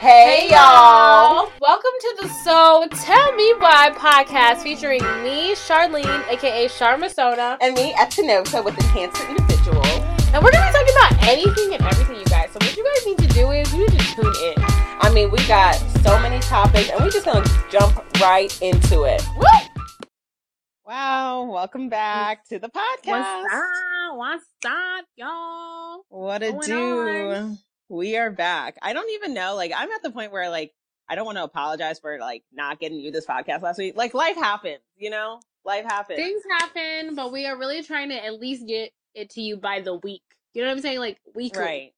Hey, y'all. Welcome to the So Tell Me Why podcast featuring me, Charlene, aka Charmasona. And me, Echinota, with the cancer individual. And we're going to be talking about anything and everything, you guys. So, what you guys need to do is you need to tune in. I mean, we got so many topics, and we're just going to jump right into it. Woo! Wow, welcome back to the podcast. What's up? What's up, y'all? What a do. on? We are back. I don't even know. Like, I'm at the point where, like, I don't want to apologize for, like, not getting you this podcast last week. Like, life happens, you know? Life happens. Things happen, but we are really trying to at least get it to you by the week. You know what I'm saying? Like, weekly. Right.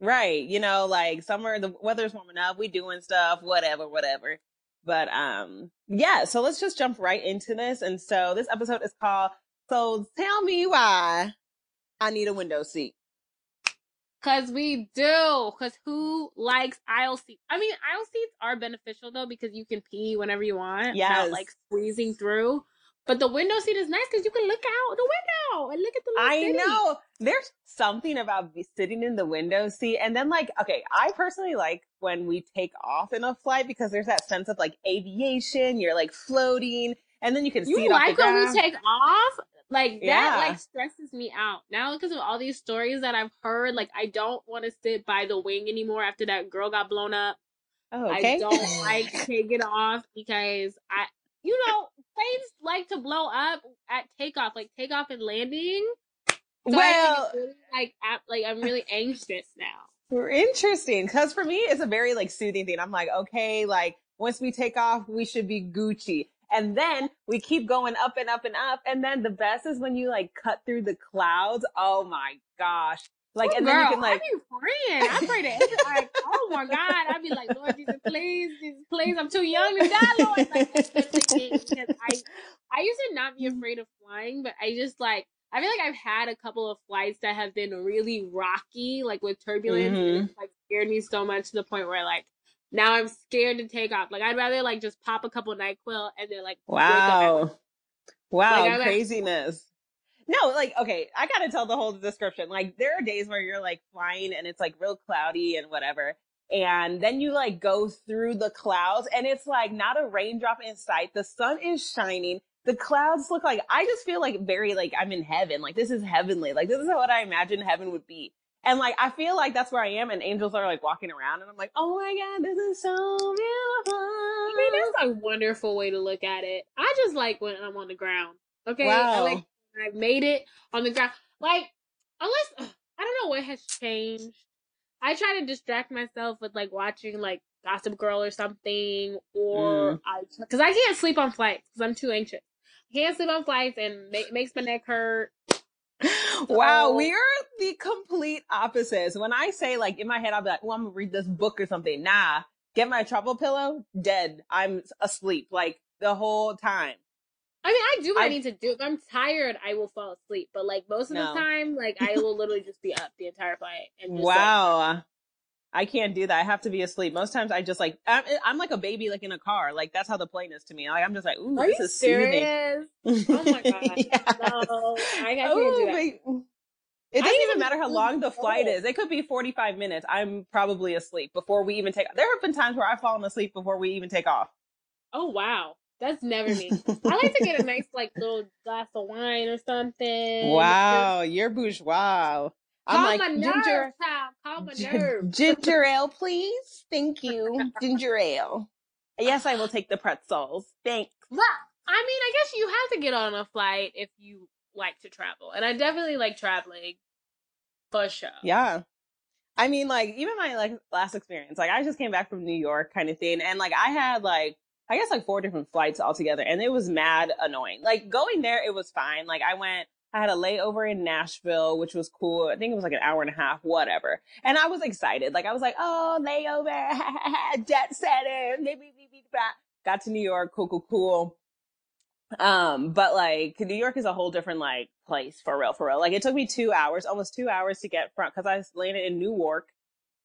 Right. You know, like summer, the weather's warming up, we doing stuff, whatever, whatever. But um yeah, so let's just jump right into this. And so this episode is called So Tell Me Why I Need a Window Seat. Cause we do. Cause who likes aisle seats? I mean, aisle seats are beneficial though because you can pee whenever you want without like squeezing through. But the window seat is nice because you can look out the window and look at the I city. know. There's something about sitting in the window seat and then like okay, I personally like when we take off in a flight because there's that sense of like aviation, you're like floating and then you can see You it off like the when we take off? Like that Yeah. like stresses me out. Now because of all these stories that I've heard, like I don't want to sit by the wing anymore after that girl got blown up. oh, okay. I don't like taking off because I, you know, planes like to blow up at takeoff, like takeoff and landing. So well, really, like, ap- like I'm really anxious now. Interesting because for me, it's a very like soothing thing. I'm like, okay, like once we take off, we should be Gucci. And then we keep going up and up and up. And then the best is when you like cut through the clouds. Oh my gosh. Like, Oh, and girl, then you can like, I be praying. I pray to every, like, oh my God. I'd be like, Lord Jesus, please, Jesus, please. I'm too young to die, Lord. Like, I, I used to not be afraid of flying, but I just like, I feel like I've had a couple of flights that have been really rocky, like with turbulence, Mhm. it's like scared me so much to the point where like now I'm scared to take off. Like I'd rather like just pop a couple Nyquil and then like wake up at- wow. Wow. Like, craziness. No, like, okay, I gotta tell the whole description. Like, there are days where you're like flying and it's like real cloudy and whatever. And then you like go through the clouds and it's like not a raindrop in sight. The sun is shining. The clouds look like, I just feel like very like I'm in heaven. Like, this is heavenly. Like, this is what I imagine heaven would be. And like, I feel like that's where I am and angels are like walking around and I'm like, oh my God, this is so beautiful. I mean, that's a wonderful way to look at it. I just like when I'm on the ground. Okay, I Wow. like when I've made it on the ground. Like unless ugh, I don't know what has changed. I try to distract myself with like watching like Gossip Girl or something, or Mm. I because I can't sleep on flights because I'm too anxious. I can't sleep on flights and ma- makes my neck hurt. Wow, we are the complete opposites. When I say like in my head, I'll be like, "Oh, I'm gonna read this book or something." Nah, get my travel pillow, dead. I'm asleep like the whole time. I mean, I do what I, I- need to do. If I'm tired, I will fall asleep. But like most of No. the time, like I will literally just be up the entire flight. And just, like, Wow, I can't do that. I have to be asleep. Most times, I just like I'm, I'm like a baby, like in a car. Like that's how the plane is to me. Like I'm just like, "Ooh, Are this is soothing." serious? Oh my god. Yeah. No, I, I can't Oh, do that. It doesn't even even matter how long the flight oh. is. It could be 45 minutes. I'm probably asleep before we even take off. There have been times where I've fallen asleep before we even take off. Oh wow. That's never me. I like to get a nice like little glass of wine or something. Wow, you're bourgeois. I'm Calm like my ginger, nerves, child. Calm my nerves. ginger ale, please. Thank you, ginger ale. Yes, I will take the pretzels. Thanks. But I mean, I guess you have to get on a flight if you like to travel, and I definitely like traveling for sure. Yeah. I mean, like, even my like last experience, like I just came back from New York kind of thing. And like I had like I guess like four different flights altogether and it was mad annoying. Like going there, it was fine. Like I went I had a layover in Nashville, which was cool. I think it was like an hour and a half, whatever. And I was excited. Like I was like, oh, layover, jet blah. got to New York, cool, cool, cool. Um, but like New York is a whole different like place for real, for real. Like it took me two hours, almost two hours to get from because I landed in Newark,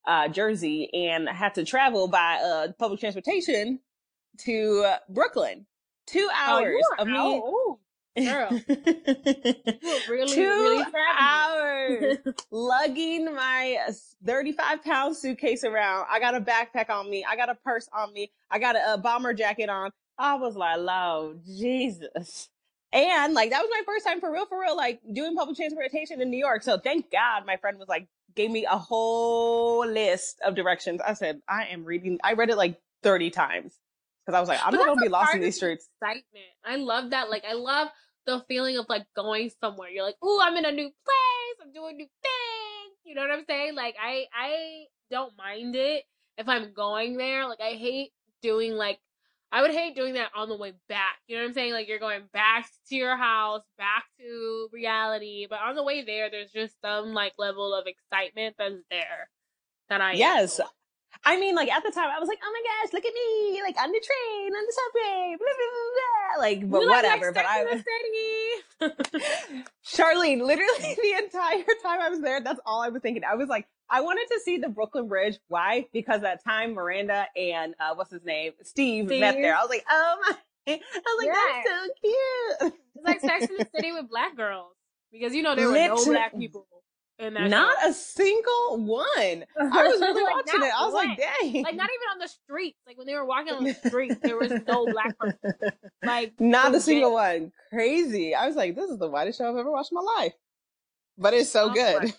uh, Jersey, and I had to travel by uh public transportation to uh, Brooklyn. Two hours you were of me. out. Girl. really, Two really hours lugging my 35 pound suitcase around. I got a backpack on me. I got a purse on me. I got a, a bomber jacket on. I was like, Lord Jesus. And like, that was my first time for real, for real, like doing public transportation in New York. So thank God my friend was like, gave me a whole list of directions. I said, I am reading, I read it like 30 times because I was like, I'm But not to be lost in these streets. Excitement. I love that. Like, I love the feeling of like going somewhere. You're like, ooh, I'm in a new place. I'm doing new things. You know what I'm saying? Like, I I don't mind it if I'm going there. Like, I hate doing like. I would hate doing that on the way back. You know what I'm saying? Like you're going back to your house, back to reality, but on the way there, there's just some like level of excitement that's there that I Yes. enjoy. I mean, like at the time, I was like, "Oh my gosh, look at me! Like on the train, on the subway, blah blah blah." Like, but You like, like, whatever. but I, City. Charlene, literally the entire time I was there, that's all I was thinking. I was like, I wanted to see the Brooklyn Bridge. Why? Because that time Miranda and uh, what's his name, Steve, met Steve. there. I was like, oh my! I was like, Yeah. that's so cute. It's like Sex in the City with black girls because you know there were no Liter- black people in that. Not show. a single one. I was really Like, watching it. I was like, dang. like not even on the streets. Like when they were walking on the streets, there was no black person. Like Not a single one. Crazy. I was like, this is the whitest show I've ever watched in my life. But it's so Oh good.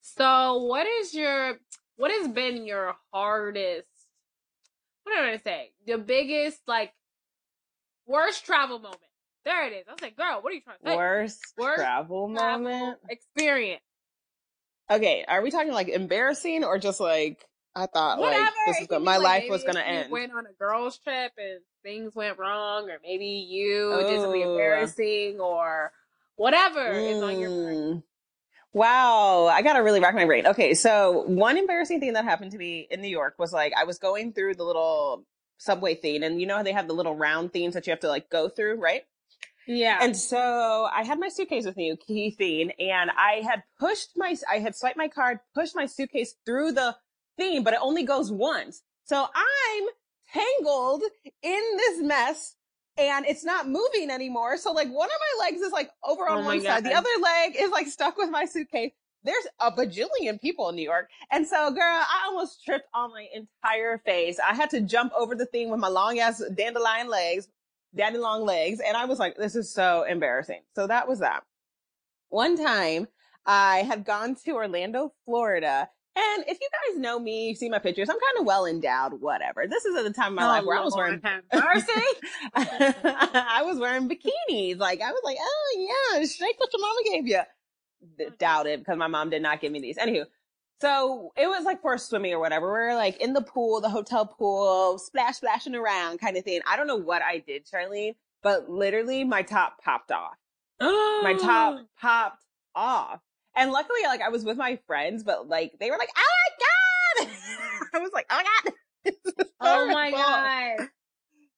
So what is your what has been your hardest what am I gonna say? The biggest like worst travel moment. There it is. I was like, girl, what are you trying to say? Worst, Worst travel Travel moment. experience. Okay, are we talking like embarrassing or just like I thought Whatever. like this is could go- my like, life was gonna end? You went on a girls trip and things went wrong, or maybe you did something embarrassing, or whatever is on your mind. Mm. Wow, I gotta really rack my brain. Okay, so one embarrassing thing that happened to me in New York was like I was going through the little subway thing, and you know how they have the little round things that you have to like go through, right? Yeah. And so I had my suitcase with me, key thing, and I had pushed my, I had swiped my card, pushed my suitcase through the thing, but it only goes once. So I'm tangled in this mess and it's not moving anymore. So like one of my legs is like over on Oh one side. The other leg is like stuck with my suitcase. There's a bajillion people in New York. And so girl, I almost tripped on my entire face. I had to jump over the thing with my long ass dandelion legs, daddy long legs. And I was like, this is so embarrassing. So that was that. One time I had gone to Orlando, Florida. And if you guys know me, you see my pictures, I'm kind of well endowed, whatever. This is at the time of my Oh, life where I was wearing mercy. I was wearing bikinis. Like I was like, oh yeah, shake what your mama gave you. Oh, D- doubt it because my mom did not give me these. Anywho, so it was like for swimming or whatever. We are like in the pool, the hotel pool, splash splashing around kind of thing. I don't know what I did, Charlene, but literally my top popped off. My top oh. popped off. And luckily, like I was with my friends, but like they were like, "Oh my god!" I was like, "Oh my god!" Oh my god.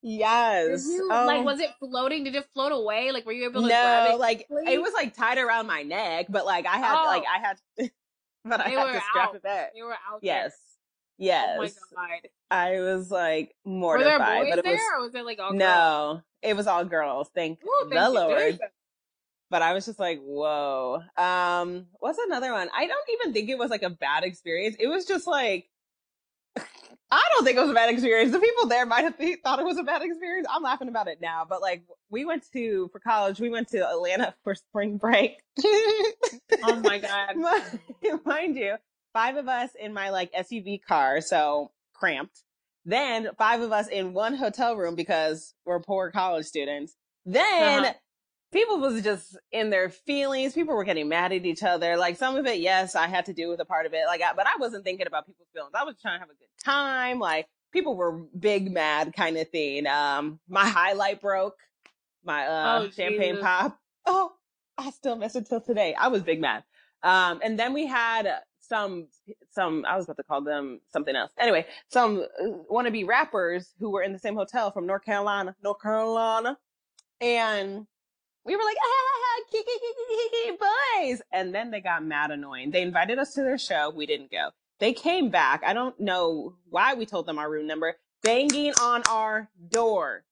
Yes. You, Oh. like, was it floating? Did it float away? Like, were you able to grab no, it? like quickly? it was like tied around my neck, but like I had Oh. like I had, but I They had were to strap out. it back. They were out Yes, there. yes. Oh my god. I was like mortified. Were there boys but it there, or was it like all girls? no, it was all girls. Thank Ooh, the thank Lord. But I was just like, whoa. Um, what's another one? I don't even think it was like a bad experience. It was just like, I don't think it was a bad experience. The people there might have th- thought it was a bad experience. I'm laughing about it now, but like we went to, for college, we went to Atlanta for spring break. Oh my god. Mind you, five of us in my like SUV car, so cramped. Then five of us in one hotel room because we're poor college students. Then Uh-huh. People was just in their feelings. People were getting mad at each other. Like some of it, yes, I had to do with a part of it. Like, I, but I wasn't thinking about people's feelings. I was trying to have a good time. Like people were big mad kind of thing. Um, my highlight broke. My uh, Oh, champagne Jesus. pop. Oh, I still miss it till today. I was big mad. Um, and then we had some, some, I was about to call them something else. Anyway, some uh, wannabe rappers who were in the same hotel from North Carolina, North Carolina. And we were like, ah, boys. And then they got mad annoying. They invited us to their show. We didn't go. They came back. I don't know why we told them our room number, banging on our door.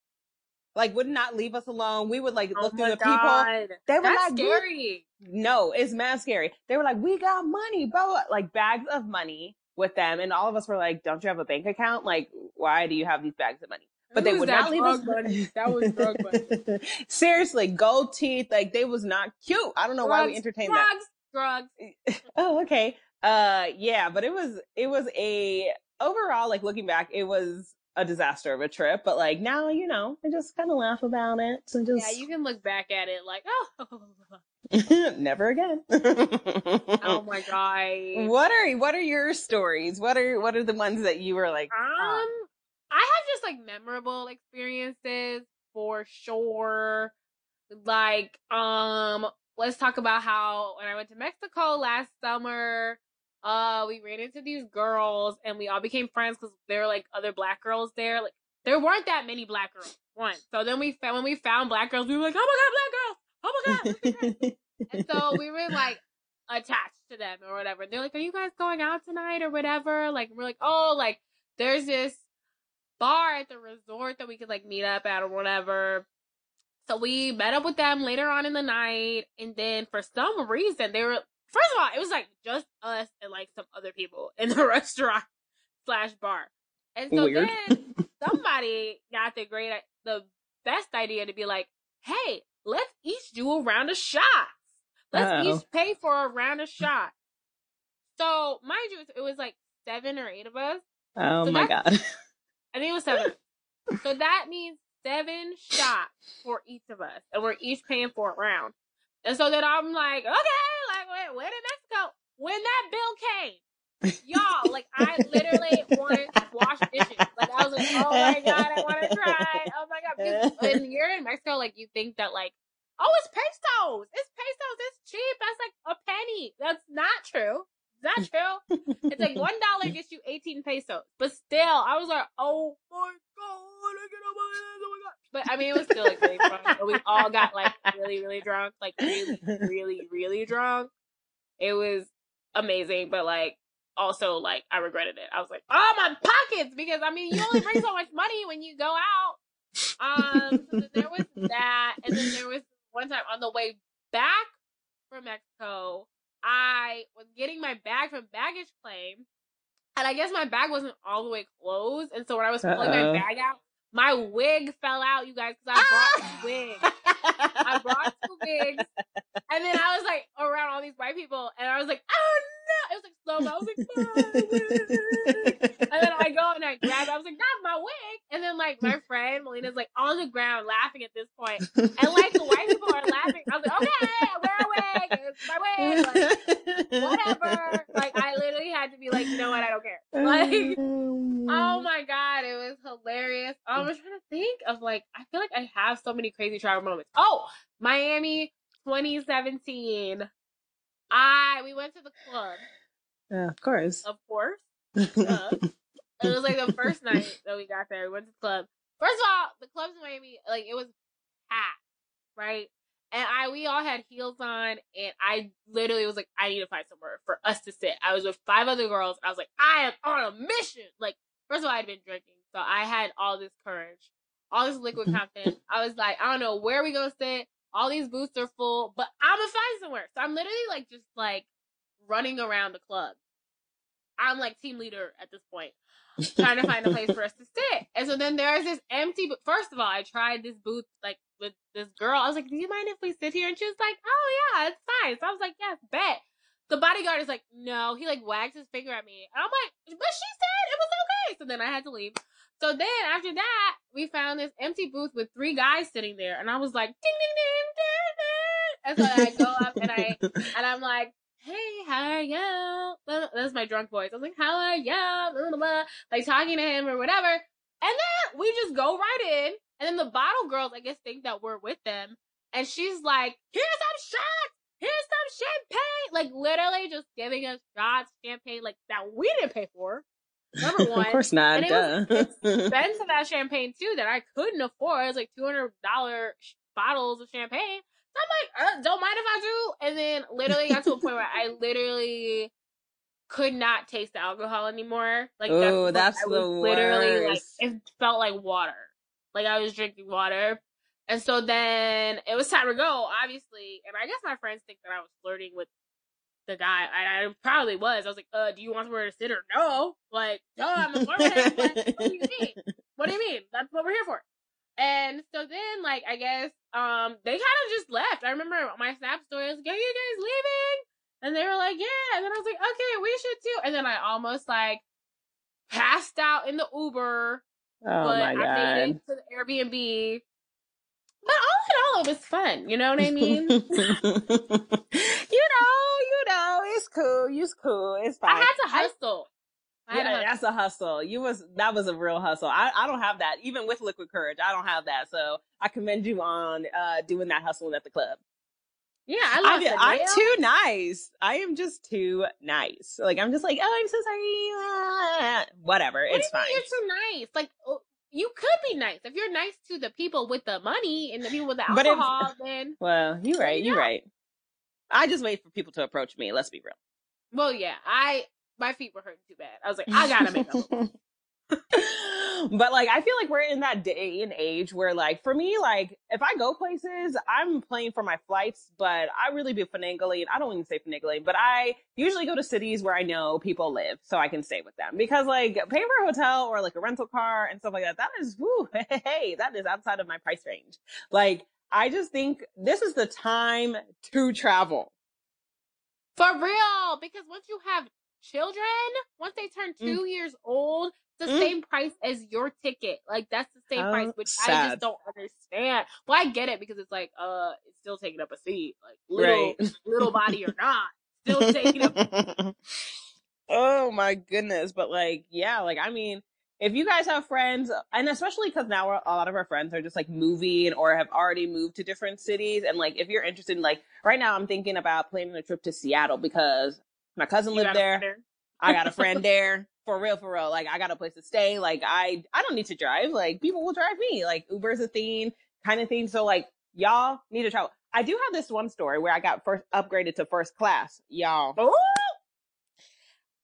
like would not leave us alone. We would like Oh look through my the people. They were That's like, scary. No, it's mad scary. They were like, we got money, bro. Like bags of money with them. And all of us were like, don't you have a bank account? Like, why do you have these bags of money? But they would not leave us. money? That was drug money. Seriously, gold teeth. Like they was not cute. I don't know why we Drugs, entertained that. drugs, drugs. Oh, okay. Uh, yeah, but it was, it was a, overall, like looking back, it was a disaster of a trip. But like now, you know, I just kind of laugh about it. So just, Yeah, you can look back at it like, oh, never again. oh my god. What are what are your stories? What are what are the ones that you were like? Um, I have just like memorable experiences for sure. Like, um, let's talk about how when I went to Mexico last summer, uh, we ran into these girls and we all became friends because there were like other black girls there. Like, there weren't that many black girls. One. So then we found when we found black girls, we were like, oh my god, black girls! Oh my god! look at that." and so we were like attached to them or whatever. They're like, "Are you guys going out tonight or whatever?" Like we're like, "Oh, like there's this bar at the resort that we could like meet up at or whatever." So we met up with them later on in the night, and then for some reason they were first of all, it was like just us and like some other people in the restaurant slash bar. And so Weird. then somebody got the great the best idea to be like, "Hey, let's each do a round of shots. Let's Uh-oh. each pay for a round of shots." So, mind you, it was like seven or eight of us. oh So my god. I think it was seven. so that means seven shots for each of us, and we're each paying for a round. And so then I'm like, okay, like when, when in Mexico, when that bill came, y'all, like I literally wanted to wash dishes. Like I was like, oh my god, I want to try. Oh my god, because when you're in Mexico, like you think that like, oh, it's pesos, it's pesos, it's cheap. That's like a penny. That's not true. Not true. It's like one dollar gets you eighteen pesos, but still, I was like, oh my god, I get on my hands, oh my god. But I mean, it was still like really fun. We all got like really, really drunk, like really, really, really drunk. It was amazing, but like also like I regretted it. I was like, oh my pockets, because I mean, you only bring so much money when you go out. Um, so there was that, and then there was one time on the way back from Mexico, I was getting my bag from baggage claim, and I guess my bag wasn't all the way closed, and so when I was pulling Uh-oh. my bag out, my wig fell out, you guys, because I brought wigs. I brought two wigs, and then I was like around all these white people, and I was like, oh no! It was like slow mo. I was like, and then I go and I grab. it. I was like, that's my wig. And then like my friend Melina's like on the ground laughing at this point, and like the white people are laughing. I was like, okay, I wear a wig. It's my wig. Like, whatever. Like I literally had to be like, you know what? I don't care. Oh, like. Oh my god, it was hilarious. Oh, I was trying to think of like I feel like I have so many crazy travel moments. Oh, Miami 2017. I we went to the club, Yeah, of course. of course. Uh, it was like the first night that we got there. We went to the club. First of all, the clubs in Miami, like it was packed, right? And I we all had heels on, and I literally was like, I need to find somewhere for us to sit. I was with five other girls. I was like, I am on a mission. Like, first of all, I'd been drinking, so I had all this courage, all this liquid confidence. I was like, I don't know where we gonna sit. All these booths are full, but I'm gonna find somewhere. So I'm literally like just like running around the club. I'm like team leader at this point, trying to find a place for us to sit. And so then there's this empty. But first of all, I tried this booth like with this girl. I was like, "Do you mind if we sit here?" And she was like, "Oh yeah, it's fine." So I was like, "Yes, bet." The bodyguard is like, "No." He like wags his finger at me, and I'm like, "But she said it was okay." So then I had to leave. So then after that, we found this empty booth with three guys sitting there, and I was like, "Ding ding ding ding ding." And so I go up and I and I'm like, hey, how are you? Blah- That's my drunk voice. I was like, how are you? Blah, blah, blah. Like talking to him or whatever. And then we just go right in. And then the bottle girls, I guess, think that we're with them. And she's like, here's some shots. Here's some champagne. Like literally just giving us shots, champagne, like that we didn't pay for. Number one. of course not. And it was duh. expensive that champagne too that I couldn't afford. It was like two hundred dollar bottles of champagne. So I'm like, uh, don't mind if I do. And then literally got to a point where I literally could not taste the alcohol anymore. Like Ooh, was- that's the literally like worst. it felt like water. Like I was drinking water. And so then it was time to go, obviously. And I guess my friends think that I was flirting with the guy. I, I probably was. I was like, uh, do you want somewhere to sit or no? Like, no, I'm a like, what do you mean? What do you mean? That's what we're here for. And so then, like, I guess, um, they kind of just left. I remember my Snap story I was like, are you guys leaving? And they were like, yeah. And then I was like, okay, we should too. And then I almost like passed out in the Uber. Oh but my god. I made it to the Airbnb. But all in all, it was fun. You know what I mean? you know, you know, it's cool. It's cool. It's fine. I had to hustle. I to Yeah, hustle. that's a hustle. You was that was a real hustle. I, I don't have that. Even with liquid courage, I don't have that. So I commend you on uh doing that hustling at the club. Yeah, I I lost did, a I'm too nice. I am just too nice. Like I'm just like, oh, I'm so sorry. Ah, Whatever. What it's fine. you're too nice? Like, oh, you could be nice if you're nice to the people with the money and the people with the But if- alcohol. then, Well, you're right. You're right. I just wait for people to approach me. Let's be real. well, yeah, I my feet were hurting too bad. I was like, I gotta make up. but like I feel like we're in that day and age where like for me like if I go places I'm paying for my flights but I really be finagling I don't even say finagling but I usually go to cities where I know people live so I can stay with them. Because like paying for a hotel or like a rental car and stuff like that that is whoo, hey that is outside of my price range. Like I just think this is the time to travel. For real, because once you have children, once they turn mm. two years old, the Mm. same price as your ticket. Like that's the same How price, which I just don't understand. Well, I get it because it's like, uh, it's still taking up a seat, like little, right little body or not, still taking up. oh my goodness. But like, yeah, like, I mean, if you guys have friends, and especially because now a lot of our friends are just like moving or have already moved to different cities. And like, if you're interested in like, right now I'm thinking about planning a trip to Seattle because my cousin You lived got there. I got a friend there. For real, for real. Like I got a place to stay. Like I I don't need to drive. Like people will drive me. Like Uber's a thing, kind of thing. So like y'all need to travel. I do have this one story where I got first upgraded to first class. Y'all. Ooh!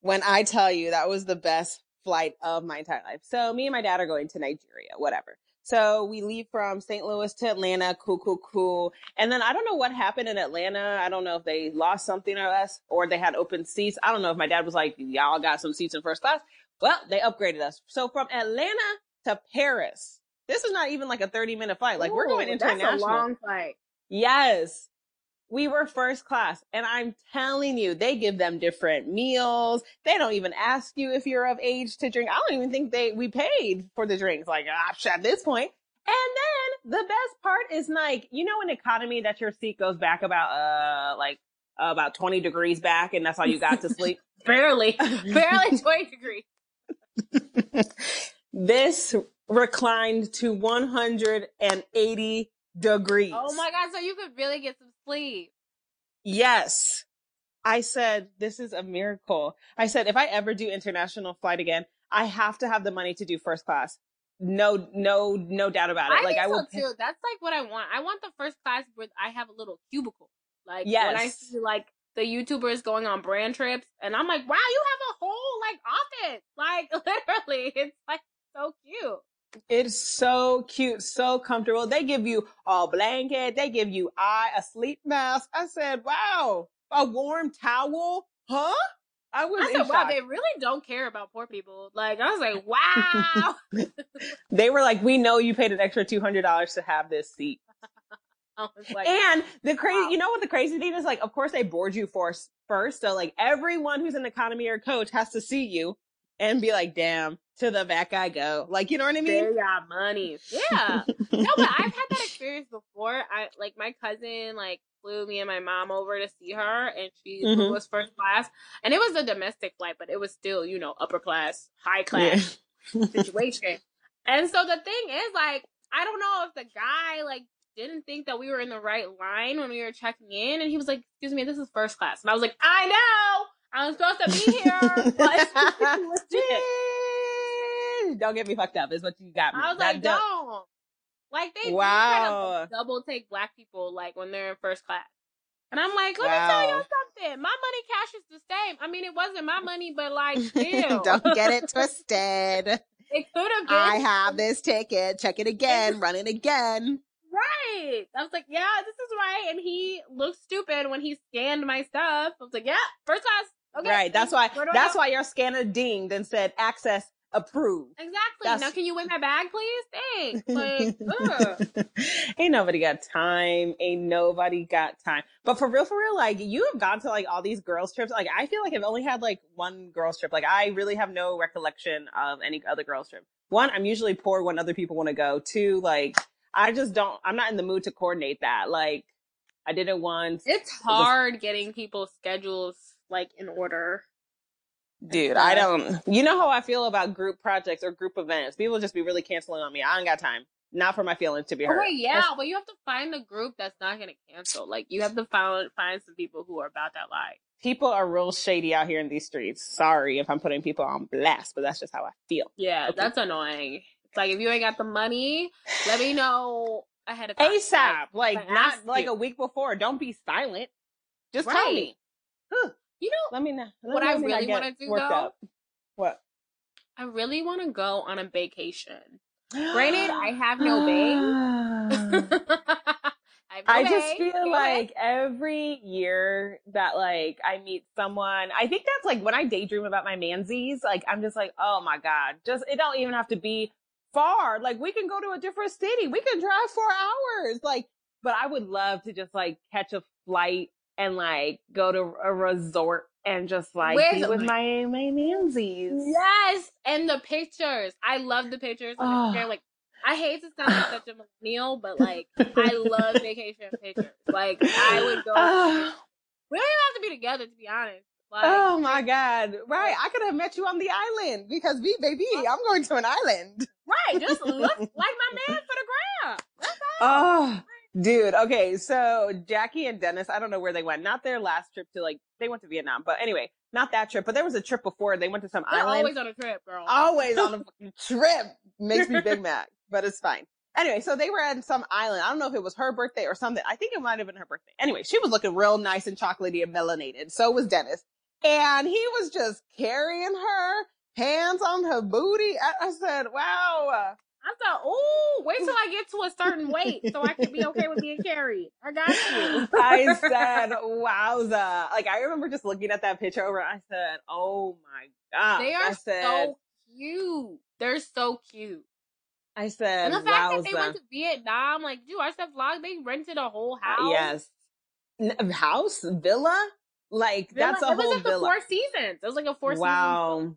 When I tell you that was the best flight of my entire life. So me and my dad are going to Nigeria, whatever. So we leave from St. Louis to Atlanta. Cool, cool, cool. And then I don't know what happened in Atlanta. I don't know if they lost something or us or they had open seats. I don't know if my dad was like, y'all got some seats in first class. Well, they upgraded us. So from Atlanta to Paris, this is not even like a 30 minute flight. Like we're going Ooh, international. That's a long flight. Yes. We were first class. And I'm telling you, they give them different meals. They don't even ask you if you're of age to drink. I don't even think they, we paid for the drinks. Like, ah, at this point. And then the best part is like, you know, an economy that your seat goes back about, uh, like, about 20 degrees back and that's all you got to sleep. Barely, barely 20 degrees. this reclined to 180 degrees. Oh my god! So you could really get some sleep. Yes. I said, this is a miracle. I said, if I ever do international flight again, I have to have the money to do first class. No, no, no doubt about it. I like I will. so too. That's like what I want. I want the first class where I have a little cubicle. Like when I Yes. see like the YouTubers going on brand trips, and I'm like, wow, you have a whole like office. Like literally, it's like so cute. It's so cute, so comfortable. They give you a blanket. They give you eye, a sleep mask. I said, wow, a warm towel. Huh? I was I said, wow, shock. they really don't care about poor people. Like I was like, wow. They were like, we know you paid an extra $200 to have this seat. Like, and the crazy, wow. you know what the crazy thing is? Like, of course they board you for first. So like everyone who's in economy or coach has to see you and be like, damn, to the back I go. Like, you know what I mean? they got money. Yeah. no, but I've had that experience before. I like my cousin like flew me and my mom over to see her, and she Mhm. was first class, and it was a domestic flight, but it was still you know upper class, high class situation. And so the thing is, like, I don't know if the guy like didn't think that we were in the right line when we were checking in, and he was like, "Excuse me, this is first class," and I was like, "I know." I'm supposed to be here, but. Don't get me fucked up. Is what you got me. I was like, don't- don't. Like they Wow. kind of double take black people like when they're in first class. And I'm like, let me tell y'all something. My money cash is the same. I mean, it wasn't my money, but like, still, Don't get it twisted. it could have been. I have this ticket. Check it again. Run it again. right. I was like, yeah, this is right. And he looked stupid when he scanned my stuff. I was like, yeah, first class. Okay. Right. That's why. Where do I That's why your scanner dinged and said access approved. Exactly. That's- Now, can you win my bag, please? Thanks. Like, ugh. Ain't nobody got time. Ain't nobody got time. But for real, for real, like you have gone to like all these girls trips. Like I feel like I've only had like one girls trip. Like I really have no recollection of any other girls trip. One, I'm usually poor when other people want to go. Two, like I just don't. I'm not in the mood to coordinate that. Like I did it once. it's hard getting people's schedules like in order. Dude, I don't. You know how I feel about group projects or group events. People just be really canceling on me. I ain't got time. Not for my feelings to be Oh, hurt. wait, yeah, but you have to find a group that's not gonna cancel. Like you have to find find some people who are about that life. People are real shady out here in these streets. Sorry if I'm putting people on blast, but that's just how I feel. Yeah, Okay. that's annoying. It's like if you ain't got the money, let me know ahead of time. ASAP, like I not like you. a week before. Don't be silent. Just tell me. Huh. You know, Let me know. Let What me I really wanna do, though? up. What? I really want to go on a vacation. Granted, I have no bank. Ah. I, no I just feel no like every year that like I meet someone, I think that's like when I daydream about my manzies, like I'm just like, oh my God, just it don't even have to be far. Like we can go to a different city. We can drive four hours. Like, but I would love to just like catch a flight and like go to a resort and just like Where's be with it? my my mansies. Yes, and the pictures. I love the pictures Oh. Like, I hate to sound like such a millennial, but like, I love vacation pictures. Like, I would go. Oh. we don't even have to be together, to be honest. Like, Oh my God. Right. I could have met you on the island because we, baby, I'm going to an island. right? Just look like my man for the all. Oh, dude. Okay. So Jackie and Dennis, I don't know where they went. Not their last trip to like, they went to Vietnam, but anyway, not that trip, but there was a trip before. They went to some They're island. always on a trip, girl. always on a fucking trip. Makes me Big Mac, but it's fine. Anyway, so they were at some island. I don't know if it was her birthday or something. I think it might have been her birthday. Anyway, she was looking real nice and chocolatey and melanated. So was Dennis. And he was just carrying her, hands on her booty. I, I said, wow. I thought, oh, wait till I get to a certain weight so I can be okay with being carried. I got you. I said, wowza. Like, I remember just looking at that picture over. I said, oh my God. They I are said, so cute. They're so cute. I said, And the fact that they went to Vietnam, like, dude, I said vlog, they rented a whole uh, house. Yes. N- uh, house? Villa? Like, Villa- that's a it was whole like the villa. four seasons. It was like a four seasons. Wow.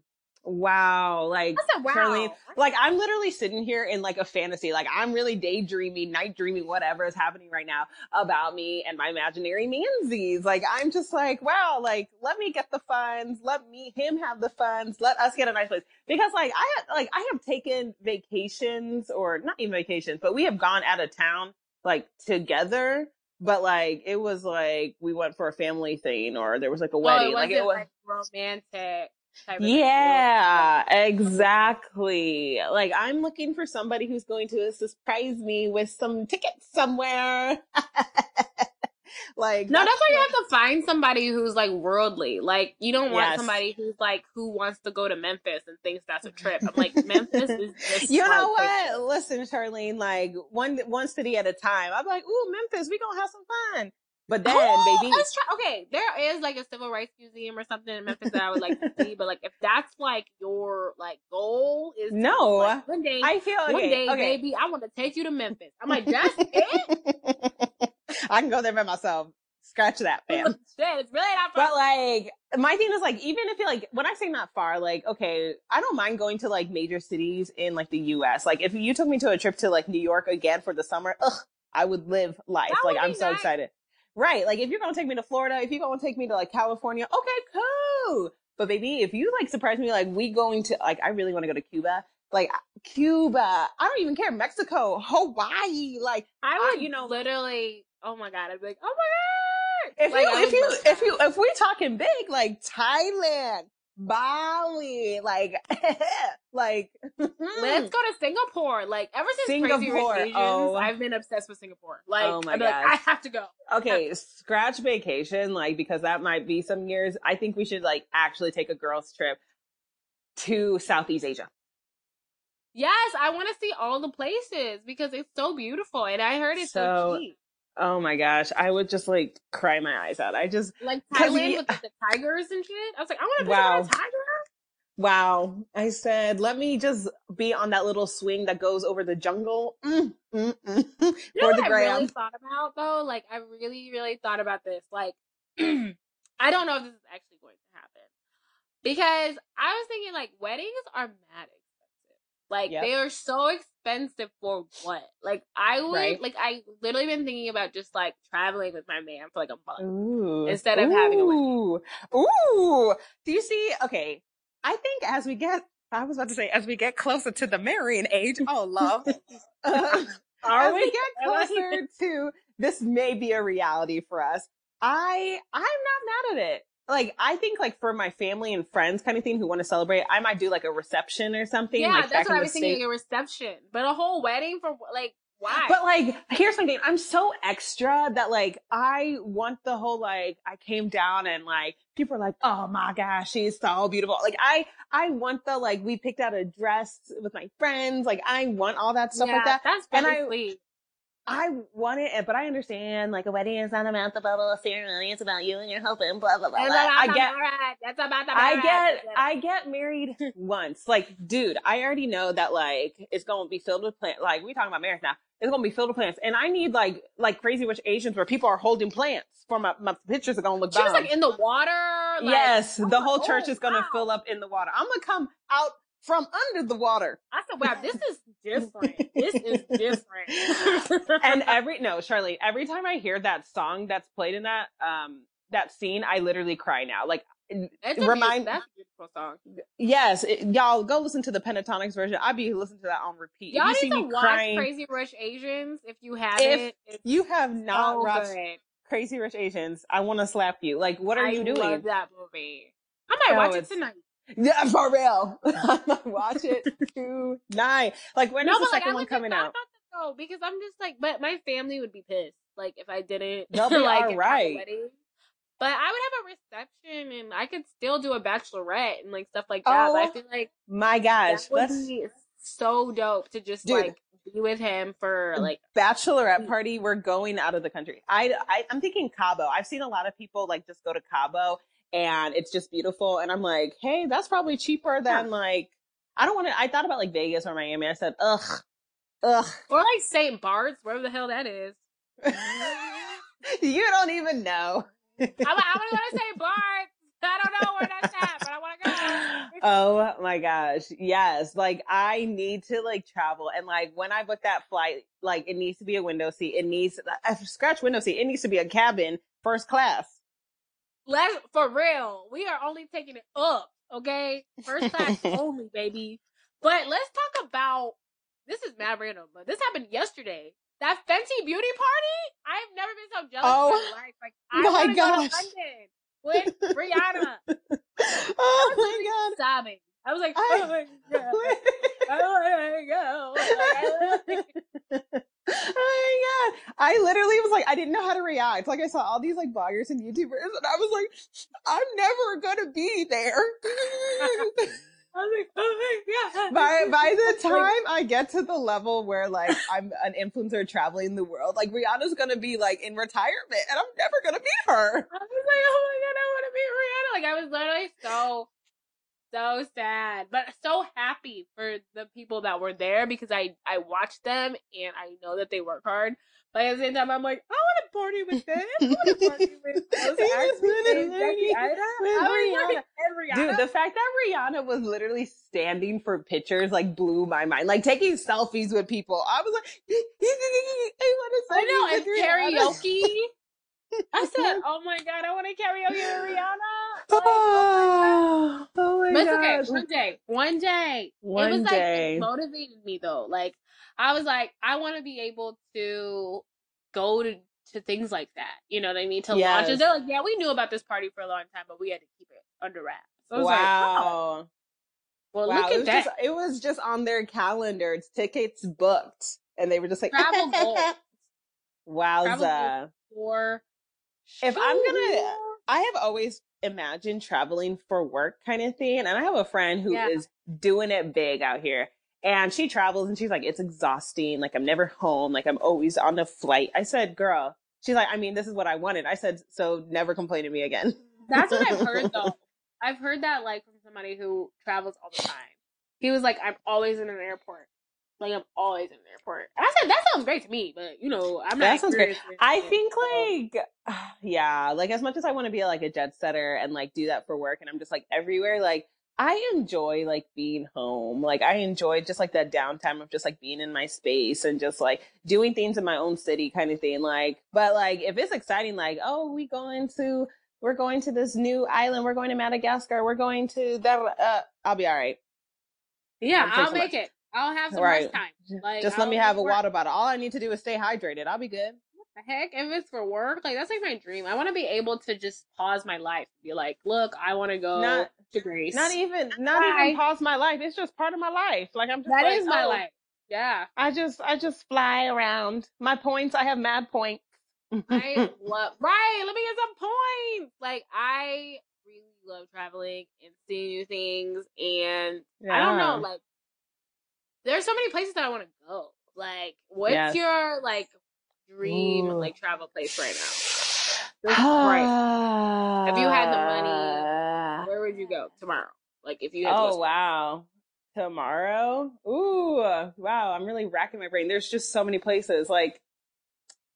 Wow. Like, I said, wow. Charlene, like I'm literally sitting here in like a fantasy. Like I'm really daydreaming, night dreaming, whatever is happening right now about me and my imaginary mansies. Like I'm just like, wow, like let me get the funds, let me him have the funds, let us get a nice place. Because like I had like I have taken vacations or not even vacations, but we have gone out of town like together. But like it was like we went for a family thing or there was like a Oh, wedding. it like it was like romantic. Type of thing. yeah, exactly. Like I'm looking for somebody who's going to surprise me with some tickets somewhere. like No, that's why you have to find somebody who's like worldly. Like you don't want Yes. somebody who's like who wants to go to Memphis and thinks that's a trip. I'm like Memphis is just You know what? Listen, Charlene, like one one city at a time. I'm like, ooh, Memphis, we gonna have some fun. But then, Oh, baby, try- okay, there is like a civil rights museum or something in Memphis that I would like to see, but like if that's like your like goal is to, No. like, one day, I feel okay. one day, okay. baby, I want to take you to Memphis. I'm like, that's it. I can go there by myself. Scratch that, fam. Shit, it's really not. far. But like, my thing is like, even if you like, when I say not far, like, okay, I don't mind going to like major cities in like the U.S. Like, if you took me to a trip to like New York again for the summer, ugh, I would live life. That Like, I'm be so nice. excited. Right. Like, if you're gonna take me to Florida, if you're gonna take me to like California, okay, cool. But baby, if you like surprise me, like we going to like, I really want to go to Cuba. Like Cuba, I don't even care. Mexico, Hawaii, like I I- would, you know, literally. Oh my god, I'd be like, oh my god. if Like, you if you if you if we talking big like Thailand, Bali, like like hmm. Let's go to Singapore. Like ever since Crazy Rich Singapore, Asians, oh. I've been obsessed with Singapore. Like, Oh my be like. I have to go. okay, scratch vacation, like because that might be some years. I think we should like actually take a girls trip to Southeast Asia. Yes, I want to see all the places because it's so beautiful, and I heard it's so, So- cheap. Oh my gosh, I would just like cry my eyes out. I just like Thailand you- with the tigers and shit. I was like, I want to Wow. visit a tiger. wow. I said, let me just be on that little swing that goes over the jungle. Mm, mm, mm, You know for what I really thought about though? Like I really, really thought about this. Like I don't know if this is actually going to happen. Because I was thinking like weddings are mad expensive. Like Yep. they are so expensive for what? Like I would Right. like I literally been thinking about just like traveling with my man for like a month. Ooh. Instead of having a Ooh. Ooh. Do you see? Okay. I think as we get, I was about to say, as we get closer to the marrying age, oh, love. Uh, Are as we we? get closer to this may be a reality for us, I, I'm not mad at it. Like, I think like for my family and friends kind of thing who want to celebrate, I might do like a reception or something. Yeah, like that's what I was thinking. A reception, but a whole wedding for like why? But like, here's something. I'm so extra that like, I want the whole like, I came down and like, people are like, oh my gosh, she's so beautiful. Like, I, I want the like, we picked out a dress with my friends. Like, I want all that stuff yeah, like that. That's And I- sweet. I want it, but I understand like a wedding is not about the bubble ceremony. It's about you and your husband. Blah blah blah. Blah. I get. That's about the I get I get married once. Like, dude, I already know that like it's gonna be filled with plants. Like we talking about marriage now. It's gonna be filled with plants. And I need like like crazy rich Asians where people are holding plants for my, my pictures are gonna look She was like in the water. Like, yes, the whole oh, church is gonna wow. fill up in the water. I'm gonna come out from under the water. I said, wow, this is different. this is different. And every no, Charlie, every time I hear that song that's played in that um that scene, I literally cry now. Like a remind- that's a beautiful song. yes, it, y'all go listen to the Pentatonix version. I'd be listening to that on repeat. Y'all you see need to watch crying, Crazy Rich Asians if you haven't. It's you have not so watched good. Crazy Rich Asians, I want to slap you. Like, what are I you doing? love that movie. I might No, watch it tonight. Yeah, for real. Watch it tonight. Like, when is no, the but like second one coming out? though because I'm just like, but my family would be pissed. Like if I didn't, They'll be like have a alright. But I would have a reception and I could still do a bachelorette and like stuff like that. But I Oh, feel like My gosh, that would be so dope to just Dude. like be with him for like bachelorette party. We're going out of the country. I, I I'm thinking Cabo. I've seen a lot of people like just go to Cabo, and it's just beautiful. And I'm like, hey, that's probably cheaper than like. I don't want to. I thought about like Vegas or Miami. I said, ugh, ugh. or like St. Bart's, wherever the hell that is. you don't even know. I'm, I'm gonna go to St. Bart's. I don't know where that's at, but I want to go. oh my gosh. Yes. Like I need to like travel and like when I book that flight, like it needs to be a window seat. It needs a scratch window seat. It needs to be a cabin first class. Let's for real. We are only taking it up, okay? First class only, baby. But let's talk about this is mad random, but this happened yesterday. That Fenty beauty party. I've never been so jealous Oh, in my life. Like I my to go to London with Rihanna. oh my god, sobbing. I was like, I- oh my god, oh my god. Like, I- oh my god! I literally was like, I didn't know how to react. Like I saw all these like bloggers and YouTubers, and I was like, I'm never gonna be there. I was like, oh my god. by by the time I get to the level where like I'm an influencer traveling the world, like Rihanna's gonna be like in retirement, and I'm never gonna meet her. I was like, oh my god, I want to meet Rihanna. Like I was literally so, so sad, but so happy for the people that were there because I I watched them and I know that they work hard. But at the same time, I'm like, I want to party with them. I want to party with those Yes, actors and with Jackie Aina. with Rihanna. like. Dude, the fact that Rihanna was literally standing for pictures like blew my mind. Like taking selfies with people. I was like, I want to I know, and karaoke. I said, oh my god, I want to karaoke with Rihanna. Oh like, Oh, oh my But it's okay. One day. One day. One it was day. like it motivated me though. Like I was like, I want to be able to go to to things like that. You know what I mean? To launch it. Yes. They're like, yeah, we knew about this party for a long time, but we had to keep it under wraps. So I was like, oh, wow. well, wow. look at was that. just it was just on their calendar. It's tickets booked. And they were just like Travel goals. Wowza. For If I'm gonna- I have always imagined traveling for work kind of thing. And I have a friend who is Yeah. doing it big out here. And she travels and she's like, it's exhausting. Like I'm never home. Like I'm always on the flight. I said, girl, she's like, I mean, this is what I wanted. I said, so never complain to me again. That's what I've heard though. I've heard that like from somebody who travels all the time. He was like, I'm always in an airport. Like I'm always in an airport. And I said that sounds great to me, but you know, I'm not. That sounds great. I think so- like, yeah, like as much as I want to be like a jet setter and like do that for work and I'm just like everywhere, like I enjoy like being home. Like I enjoy just like that downtime of just like being in my space and just like doing things in my own city kind of thing. Like, but like if it's exciting, like, oh, we going to, we're going to this new island. We're going to Madagascar. We're going to that. Uh, I'll be all right. yeah, I'll take I'll some- make it. I'll have some Right. rest time. Like, just let I'll me have a work. water bottle. All I need to do is stay hydrated. I'll be good. Heck? If it's for work, like that's like my dream. I want to be able to just pause my life, be like, look, I want to go Not- to Greece. Not even, not Bye. even pause my life. It's just part of my life. Like I'm just That like, is my oh, life. Yeah, I just, I just fly around. My points, I have mad points. I love. Right, let me get some points. Like I really love traveling and seeing new things, and I don't know, like there's so many places that I want to go. Like, what's Yes. your like dream Ooh. like travel place right now? Just right. If you had the money, Where would you go tomorrow? Like if you Oh wow. Tomorrow? Ooh, wow. I'm really racking my brain. There's just so many places. Like,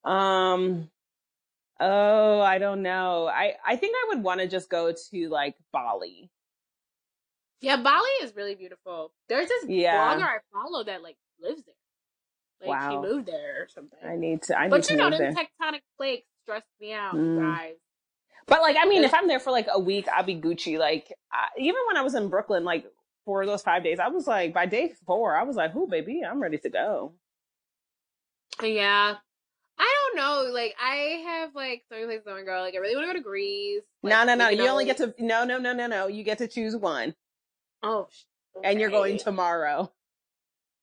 um, oh, I don't know. I, I think I would want to just go to like Bali. Yeah, Bali is really beautiful. There's this Yeah. blogger I follow that like lives there. Like she Wow. moved there or something. I need to, I need but to you know, there. tectonic plates stress me out, Mm. guys. But like, I mean, if I'm there for like a week, I'll be Gucci. Like, I, even when I was in Brooklyn, like for those five days, I was like, by day four, I was like, "Who, baby? I'm ready to go." Yeah. I don't know. Like I have like so many places I want to go. Like I really want to go to Greece. Like, no, no, no. You only get to no, no, no, no, no. You get to choose one, Oh. sh- and you're going tomorrow.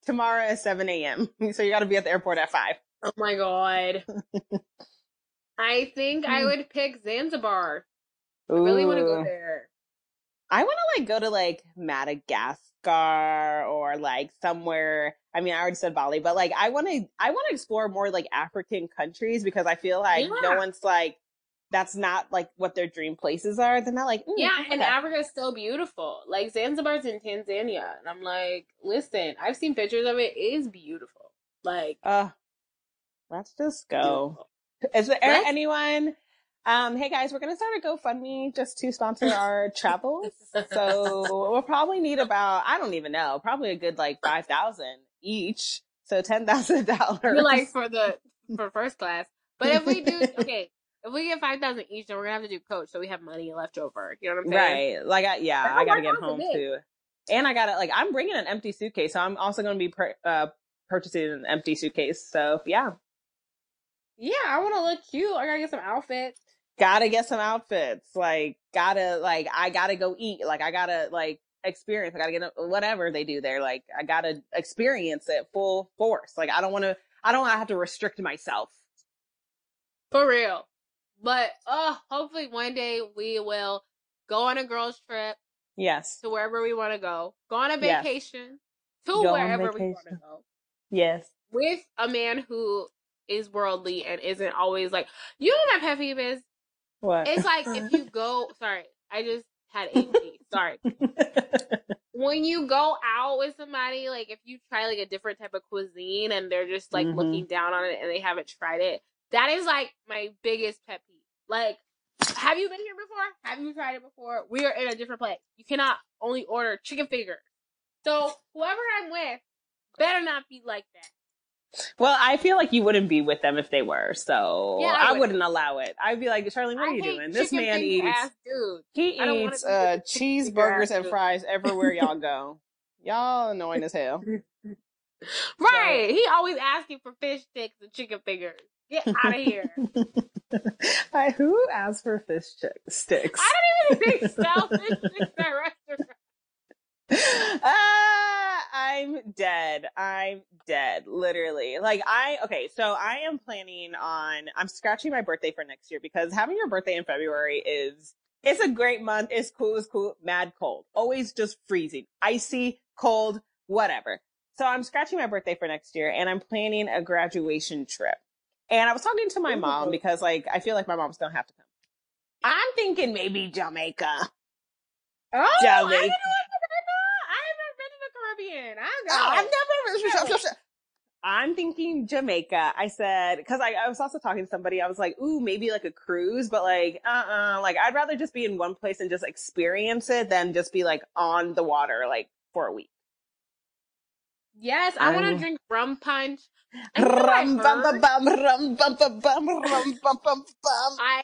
Tomorrow at seven a.m. So you got to be at the airport at five. Oh my god. I think I would pick Zanzibar. I really want to go there. I want to like go to like Madagascar or like somewhere. I mean, I already said Bali, but like I want to, I want to explore more like African countries because I feel like no one's like, that's not like what their dream places are. They're not like, mm, Yeah, and okay. Africa is still beautiful. Like Zanzibar's in Tanzania, and I'm like, listen, I've seen pictures of it. It is beautiful. Like, uh, let's just go. beautiful. Is there Let's- anyone? Um, hey guys, we're gonna start a GoFundMe just to sponsor our travels. So we'll probably need about I don't even know, probably a good like five thousand each. So ten thousand dollars. Like for the for first class. But if we do, okay, if we get five thousand each, then we're gonna have to do coach, so we have money left over. You know what I'm saying? right? Like I, yeah, I gotta get home me. too, and I gotta like I'm bringing an empty suitcase, so I'm also gonna be per, uh, purchasing an empty suitcase. So yeah, Yeah, I want to look cute. I gotta get some outfits. gotta get some outfits. Like gotta like I gotta go eat. Like I gotta like experience. I gotta get a- whatever they do there. Like I gotta experience it full force. Like I don't want to. I don't want to have to restrict myself. For real. But uh hopefully one day we will go on a girls trip Yes. to wherever we want to go. Go on a Yes. vacation to Go wherever we want to go. Yes. With a man who is worldly and isn't always like you know my pet peeve is? What? It's like if you go sorry, I just had ADD. sorry. When you go out with somebody, like if you try like a different type of cuisine and they're just like Mhm. looking down on it and they haven't tried it, that is like my biggest pet peeve. Like, have you been here before? Have you tried it before? We are in a different place. You cannot only order chicken fingers. So whoever I'm with better not be like that. Well, I feel like you wouldn't be with them if they were, so Yeah, I I, wouldn't. allow it. I'd be like, Charlene, what I are you doing? This man eats he I don't wanna eats uh, a chicken finger cheeseburgers and fries everywhere y'all go. Y'all annoying as hell. Right. He always asking for fish sticks and chicken fingers. Get out of here. I, who asked for fish sticks? I don't even think sell fish sticks at restaurants. Ah, I'm dead. I'm dead. Literally. Like I okay, so I am planning on I'm scratching my birthday for next year because having your birthday in February is it's a great month. It's cool, it's cool, mad cold. Always just freezing. Icy, cold, whatever. So I'm scratching my birthday for next year and I'm planning a graduation trip. And I was talking to my mom because like I feel like my mom's gonna have to come. I'm thinking maybe Jamaica. Oh, didn't Jamaica. I haven't been to the Caribbean. I Oh, got I've it. never. I'm thinking Jamaica. I said because I, I was also talking to somebody. I was like, "Ooh, maybe like a cruise," but like, uh, uh like I'd rather just be in one place and just experience it than just be like on the water like for a week. Yes, I want to drink rum punch. And you know what Rum bum bum bum rum bum bum bum rum bum bum bum. I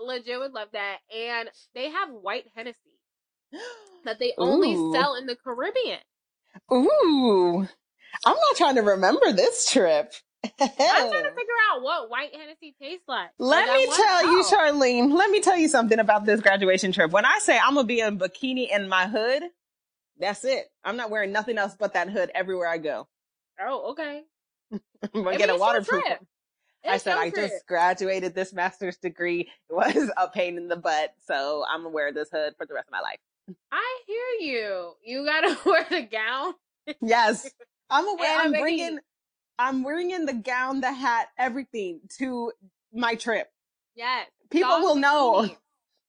legit would love that. And they have white Hennessy that they only Ooh. sell in the Caribbean. Ooh, I'm not trying to remember this trip. I'm trying to figure out what white Hennessy tastes like. Let Like, me tell you. Charlene, let me tell you something about this graduation trip. When I say I'm gonna be in bikini in my hood, that's it. I'm not wearing nothing else but that hood everywhere I go. Oh, okay. I'm gonna get a waterproof. I said I trip. just graduated this master's degree. It was a pain in the butt, so I'm gonna wear this hood for the rest of my life. I hear you. You gotta wear the gown. Yes, I'm gonna wear. And a I'm bringing. I'm wearing in the gown, the hat, everything to my trip. Yes. People Thong will know. bikini.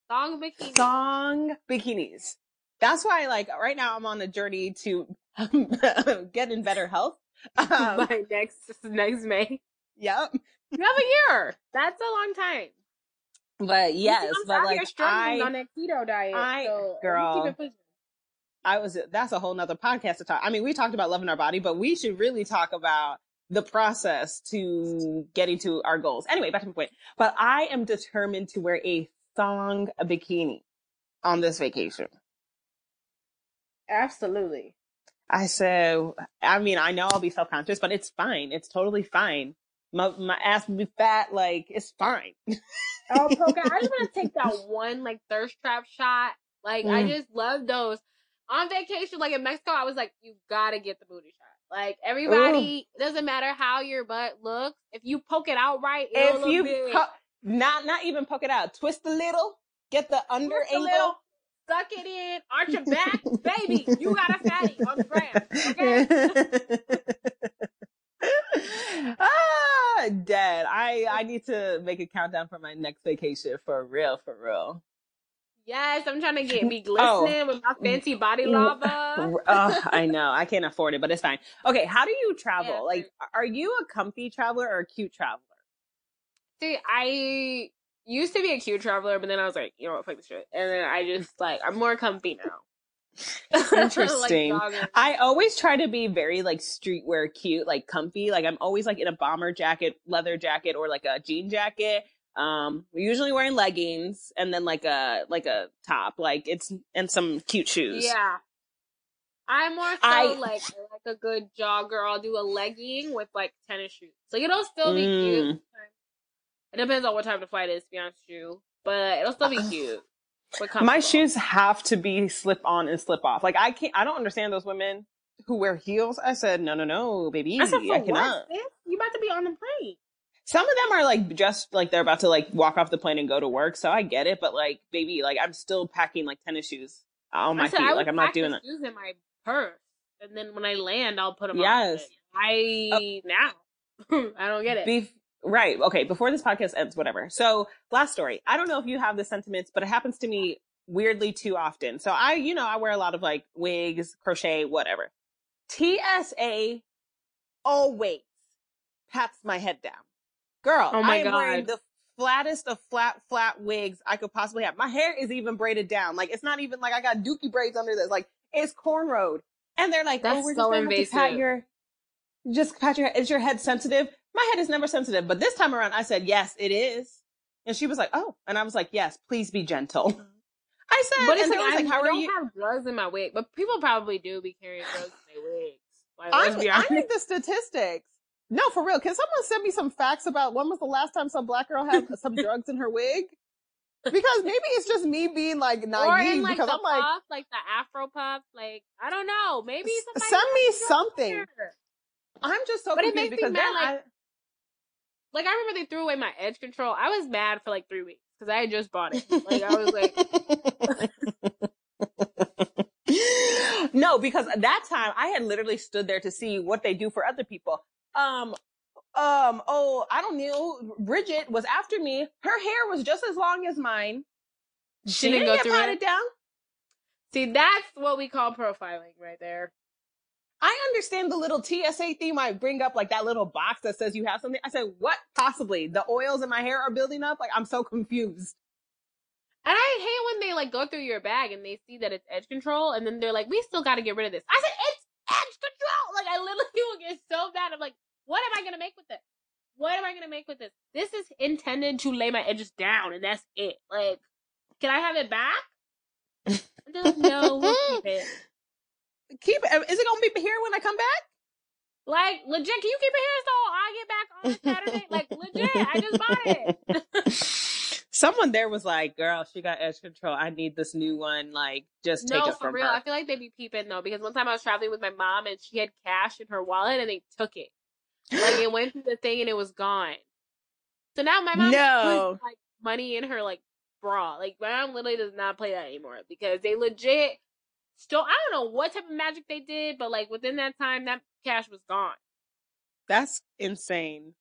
Thong bikini. Thong bikinis. That's why, like, right now I'm on a journey to get in better health. Um, By next next May. yep. You have a year. That's a long time. But yes, but like I, on that keto diet. I- so girl. keep it pushing. I was. That's a whole nother podcast to talk. I mean, we talked about loving our body, but we should really talk about the process to getting to our goals. Anyway, back to my point. But I am determined to wear a thong bikini on this vacation. Absolutely. I said, I mean, I know I'll be self conscious, but it's fine. It's totally fine. My my ass will be fat, like it's fine. Oh, Poca, I just want to take that one like thirst trap shot. Like I Mm. just love those. On vacation, like in Mexico, I was like, you gotta get the booty shot. Like everybody, it doesn't matter how your butt looks. If you poke it out right, it'll if you po- not not even poke it out, twist a little, get the under Twist angle. Suck it in, arch your back, baby. You got a fatty on the gram. Okay? Ah, dead. I I need to make a countdown for my next vacation for real, for real. Yes, I'm trying to get be Oh. glistening with my Fenty Body Lava. oh, I know. I can't afford it, but it's fine. Okay, how do you travel? Yeah, like, are you a comfy traveler or a cute traveler? See, I used to be a cute traveler, but then I was like, you know what, fuck this shit. And then I just like I'm more comfy now. Interesting. like. I always try to be very like streetwear cute, like comfy. Like I'm always like in a bomber jacket, leather jacket, or like a jean jacket. Um, we're usually wearing leggings and then like a like a top, like it's and some cute shoes. Yeah. I'm more so I- like like a good jogger. I'll do a legging with like tennis shoes. So it'll still be cute. It depends on what time the flight is, to be honest with you. But it'll still be cute. My shoes have to be slip on and slip off. Like I can't. I don't understand those women who wear heels. I said no, no, no, baby. I said, for I what, cannot. sis? You about to be on the plane. Some of them are like just like they're about to like walk off the plane and go to work. So I get it, but like, baby, like I'm still packing like tennis shoes on my I said, feet. Like I'm not doing that. shoes in my purse, and then when I land, I'll put them on. Yes. on. I uh now I don't get it. Bef- right. Okay. Before this podcast ends, whatever. So last story. I don't know if you have the sentiments, but it happens to me weirdly too often. So I, you know, I wear a lot of like wigs, crochet, whatever. TSA always pats my head down. Girl, Oh my I am wearing God. the flattest of flat, flat wigs I could possibly have. My hair is even braided down. Like it's not even like I got dookie braids under this. Like it's cornrowed. And they're like, oh, That's oh, we're so just gonna have pat invasive. your just pat your head. Is your head sensitive? My head is never sensitive. But this time around, I said, yes, it is. And she was like, oh. And I was like, yes, please be gentle. Mm-hmm. I said, But it's and like, I, like, how are don't you? have drugs in my wig, but people probably do be carrying drugs in their wigs. Like, I, I need the statistics. No, for real. Can someone send me some facts about when was the last time some black girl had some drugs in her wig? Because maybe it's just me being like naive like because the I'm like, puff, like the Afro puff. Like I don't know. Maybe send me something. I'm just so But it confused because mad, then like- Like I remember they threw away my edge control. I was mad for like three weeks because I had just bought it. Like I was like, no, because at that time I had literally stood there to see what they do for other people. Um, um, oh, I don't know. Bridget was after me. Her hair was just as long as mine. She didn't go get through it. down. See, that's what we call profiling right there. I understand the little TSA thing I bring up like that little box that says you have something. I said, what possibly? The oils in my hair are building up? Like, I'm so confused. And I hate when they like go through your bag and they see that it's edge control and then they're like, we still got to get rid of this. I said, it's edge control. Like, I literally will get so bad. I'm like, what am I going to make with this? What am I going to make with this? This is intended to lay my edges down and that's it. Like, can I have it back? Like, no, we'll keep it. Keep it. Is it going to be here when I come back? Like, legit, can you keep it here so I get back on Saturday? like, legit, I just bought it. Someone there was like, girl, she got edge control. I need this new one. Like, just take no, it for from real. her. I feel like they'd be peeping though, because one time I was traveling with my mom and she had cash in her wallet and they took it. Like it went through the thing and it was gone. So now my mom No. puts like money in her like bra. Like my mom literally does not play that anymore because they legit still I don't know what type of magic they did, but like within that time that cash was gone. That's insane.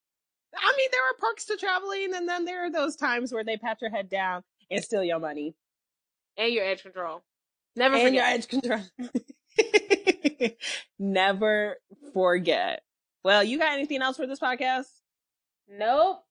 I mean, there are perks to traveling, and then there are those times where they pat your head down and steal your money. And your edge control. Never and your edge control. Never forget. Well, you got anything else for this podcast? Nope.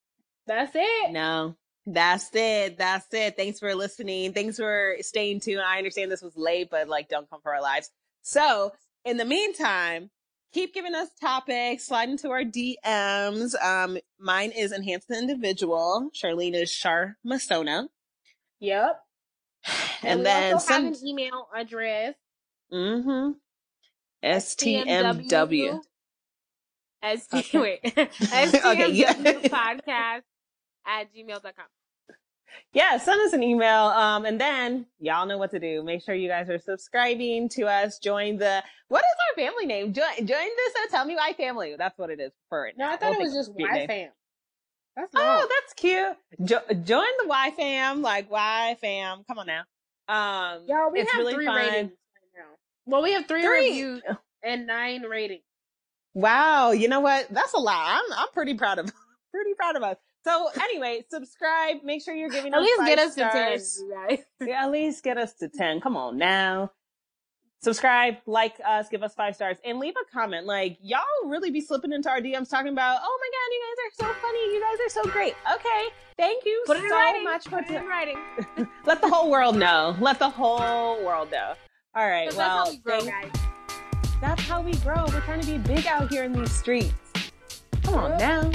That's it. No. That's it. That's it. Thanks for listening. Thanks for staying tuned. I understand this was late, but like, don't come for our lives. So, in the meantime, keep giving us topics, slide into our DMs. Um, mine is Enhance the Individual. Charlene is Char Masona. Yep. And, we then also send, have an email address. mm-hmm. STMW. ST, Okay. wait. Okay, yeah. STMW podcast at gmail.com. yeah, send us an email. Um, and then y'all know what to do. Make sure you guys are subscribing to us. Join the what is our family name? Join join this uh, Tell Me Why family. That's what it is for it. No, I thought We'll it was just of a cute Y name. fam. That's Oh, long. that's cute. Jo- join the Y fam, like Y fam. Come on now. Um, Y'all, we it's have really three fun. ratings right now. Well, we have three, Three. reviews and nine ratings. Wow, you know what? That's a lot. I'm I'm pretty proud of pretty proud of us. So anyway, subscribe. Make sure you're giving At us least five get us to ten, stars. Yeah, at least get us to 10. Come on now. Subscribe, like us, give us five stars, and leave a comment. Like, y'all really be slipping into our DMs talking about, oh my God, you guys are so funny. You guys are so great. Okay. Thank you Put so writing. much for Put it in writing. Let the whole world know. Let the whole world know. All right, Well, that's how we grow, guys. that's how we grow. We're trying to be big out here in these streets. Come on now.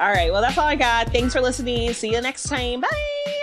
All right. Well, that's all I got. Thanks for listening. See you next time. Bye.